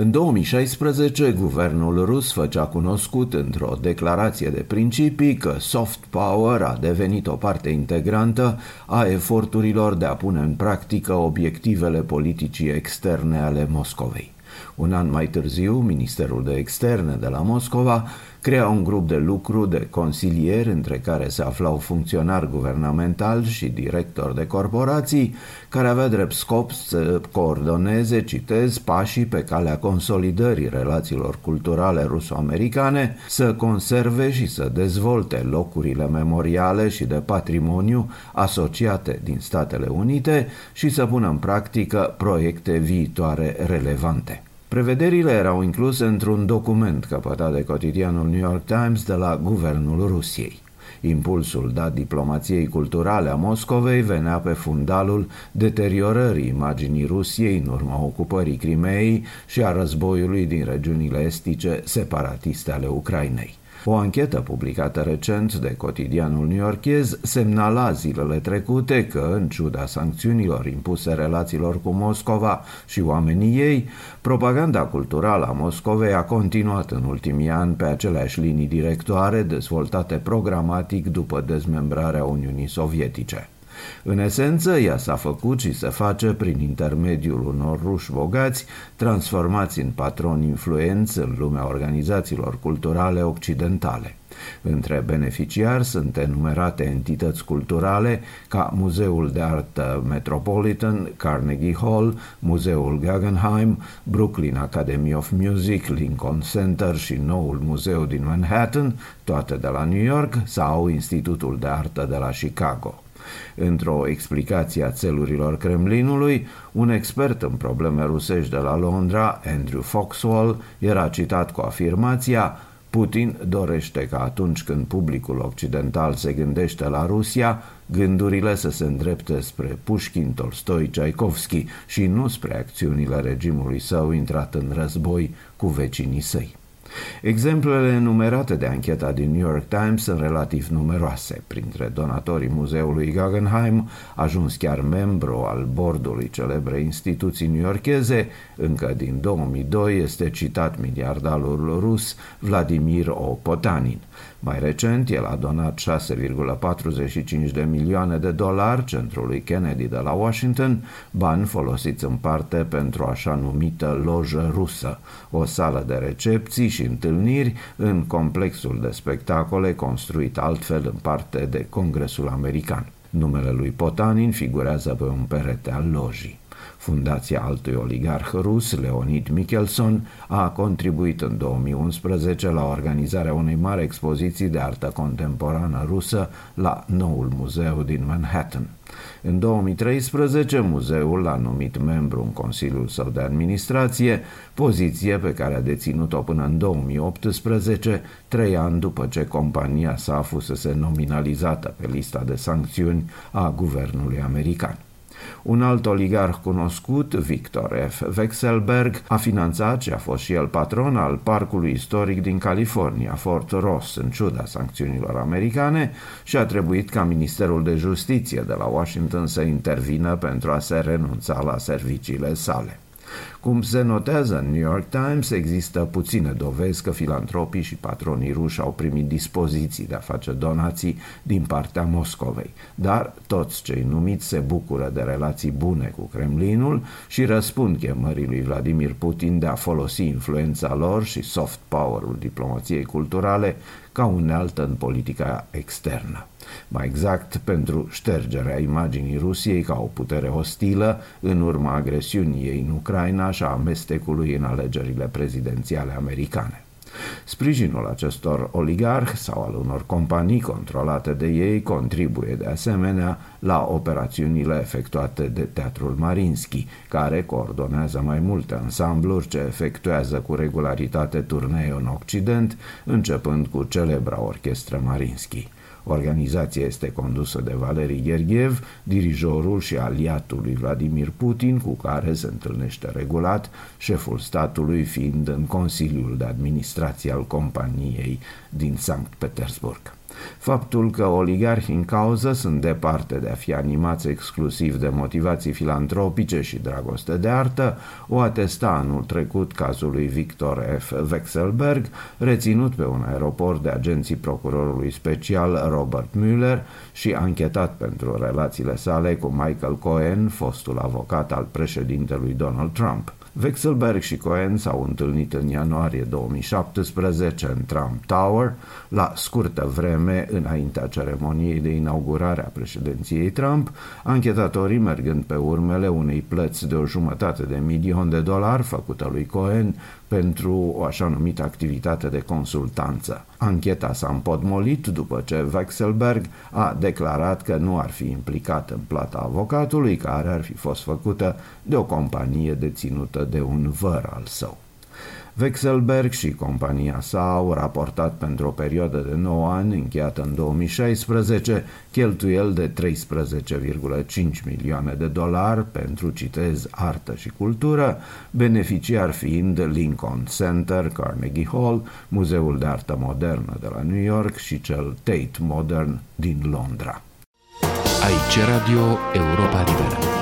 În 2016, guvernul rus făcea cunoscut într-o declarație de principii că soft power a devenit o parte integrantă a eforturilor de a pune în practică obiectivele politicii externe ale Moscovei. Un an mai târziu, Ministerul de Externe de la Moscova crea un grup de lucru de consilieri între care se aflau funcționari guvernamentali și directori de corporații, care avea drept scop să coordoneze, citez, pașii pe calea consolidării relațiilor culturale ruso-americane, să conserve și să dezvolte locurile memoriale și de patrimoniu asociate din Statele Unite și să pună în practică proiecte viitoare relevante. Prevederile erau incluse într-un document căpătat de cotidianul New York Times de la guvernul Rusiei. Impulsul dat diplomației culturale a Moscovei venea pe fundalul deteriorării imaginii Rusiei în urma ocupării Crimeei și a războiului din regiunile estice separatiste ale Ucrainei. O anchetă publicată recent de cotidianul newyorkez semnala zilele trecute că, în ciuda sancțiunilor impuse relațiilor cu Moscova și oamenii ei, propaganda culturală a Moscovei a continuat în ultimii ani pe aceleași linii directoare dezvoltate programatic după dezmembrarea Uniunii Sovietice. În esență, ea s-a făcut și se face prin intermediul unor ruși bogați, transformați în patroni influenți în lumea organizațiilor culturale occidentale. Între beneficiari sunt enumerate entități culturale ca Muzeul de Artă Metropolitan, Carnegie Hall, Muzeul Guggenheim, Brooklyn Academy of Music, Lincoln Center și noul muzeu din Manhattan, toate de la New York, sau Institutul de Artă de la Chicago. Într-o explicație a țelurilor Kremlinului, un expert în probleme rusești de la Londra, Andrew Foxwell, era citat cu afirmația Putin dorește ca atunci când publicul occidental se gândește la Rusia, gândurile să se îndrepte spre Pushkin, Tolstoi, Tchaikovsky și nu spre acțiunile regimului său intrat în război cu vecinii săi. Exemplele enumerate de ancheta din New York Times sunt relativ numeroase. Printre donatorii muzeului Guggenheim, ajuns chiar membru al bordului celebre instituții newyorkeze, încă din 2002 este citat miliardarul rus Vladimir O. Potanin. Mai recent, el a donat 6,45 de milioane de dolari centrului Kennedy de la Washington, bani folosiți în parte pentru așa numită lojă rusă, o sală de recepții și întâlniri în complexul de spectacole construit altfel în parte de Congresul American. Numele lui Potanin figurează pe un perete al lojii. Fundația altui oligarh rus, Leonid Michelson, a contribuit în 2011 la organizarea unei mari expoziții de artă contemporană rusă la noul muzeu din Manhattan. În 2013, muzeul a numit membru în Consiliul său de Administrație, poziție pe care a deținut-o până în 2018, trei ani după ce compania sa fusese nominalizată pe lista de sancțiuni a guvernului american. Un alt oligarh cunoscut, Victor F. Wexelberg, a finanțat și a fost și el patron al parcului istoric din California, Fort Ross, în ciuda sancțiunilor americane, și a trebuit ca Ministerul de Justiție de la Washington să intervină pentru a se renunța la serviciile sale. Cum se notează în New York Times, există puține dovezi că filantropii și patronii ruși au primit dispoziții de a face donații din partea Moscovei, dar toți cei numiți se bucură de relații bune cu Kremlinul și răspund chemării lui Vladimir Putin de a folosi influența lor și soft power-ul diplomației culturale ca unealtă în politica externă. Mai exact, pentru ștergerea imaginii Rusiei ca o putere ostilă în urma agresiunii ei în Ucraina și a amestecului în alegerile prezidențiale americane. Sprijinul acestor oligarhi sau al unor companii controlate de ei contribuie de asemenea la operațiunile efectuate de Teatrul Marinski, care coordonează mai multe ansambluri ce efectuează cu regularitate turnee în Occident, începând cu celebra orchestră Marinski. Organizația este condusă de Valery Gergiev, dirijorul și aliatul lui Vladimir Putin, cu care se întâlnește regulat, șeful statului fiind în Consiliul de Administrație al companiei din Sankt Petersburg. Faptul că oligarhii în cauză sunt departe de a fi animați exclusiv de motivații filantropice și dragoste de artă, o atesta anul trecut cazul lui Victor F. Wexelberg, reținut pe un aeroport de agenții procurorului special Robert Mueller și anchetat pentru relațiile sale cu Michael Cohen, fostul avocat al președintelui Donald Trump. Wexelberg și Cohen s-au întâlnit în ianuarie 2017 în Trump Tower, la scurtă vreme înaintea ceremoniei de inaugurare a președinției Trump, anchetatorii mergând pe urmele unei plăți de o jumătate de milion de dolari făcută lui Cohen pentru o așa numită activitate de consultanță. Ancheta s-a împodmolit după ce Wexelberg a declarat că nu ar fi implicat în plata avocatului, care ar fi fost făcută de o companie deținută de un văr al său. Vexelberg și compania sa au raportat pentru o perioadă de 9 ani, încheiată în 2016, cheltuiel de 13,5 milioane de dolari pentru, citez, artă și cultură, beneficiar fiind Lincoln Center, Carnegie Hall, Muzeul de Artă Modernă de la New York și cel Tate Modern din Londra. Aici Radio Europa Liberă.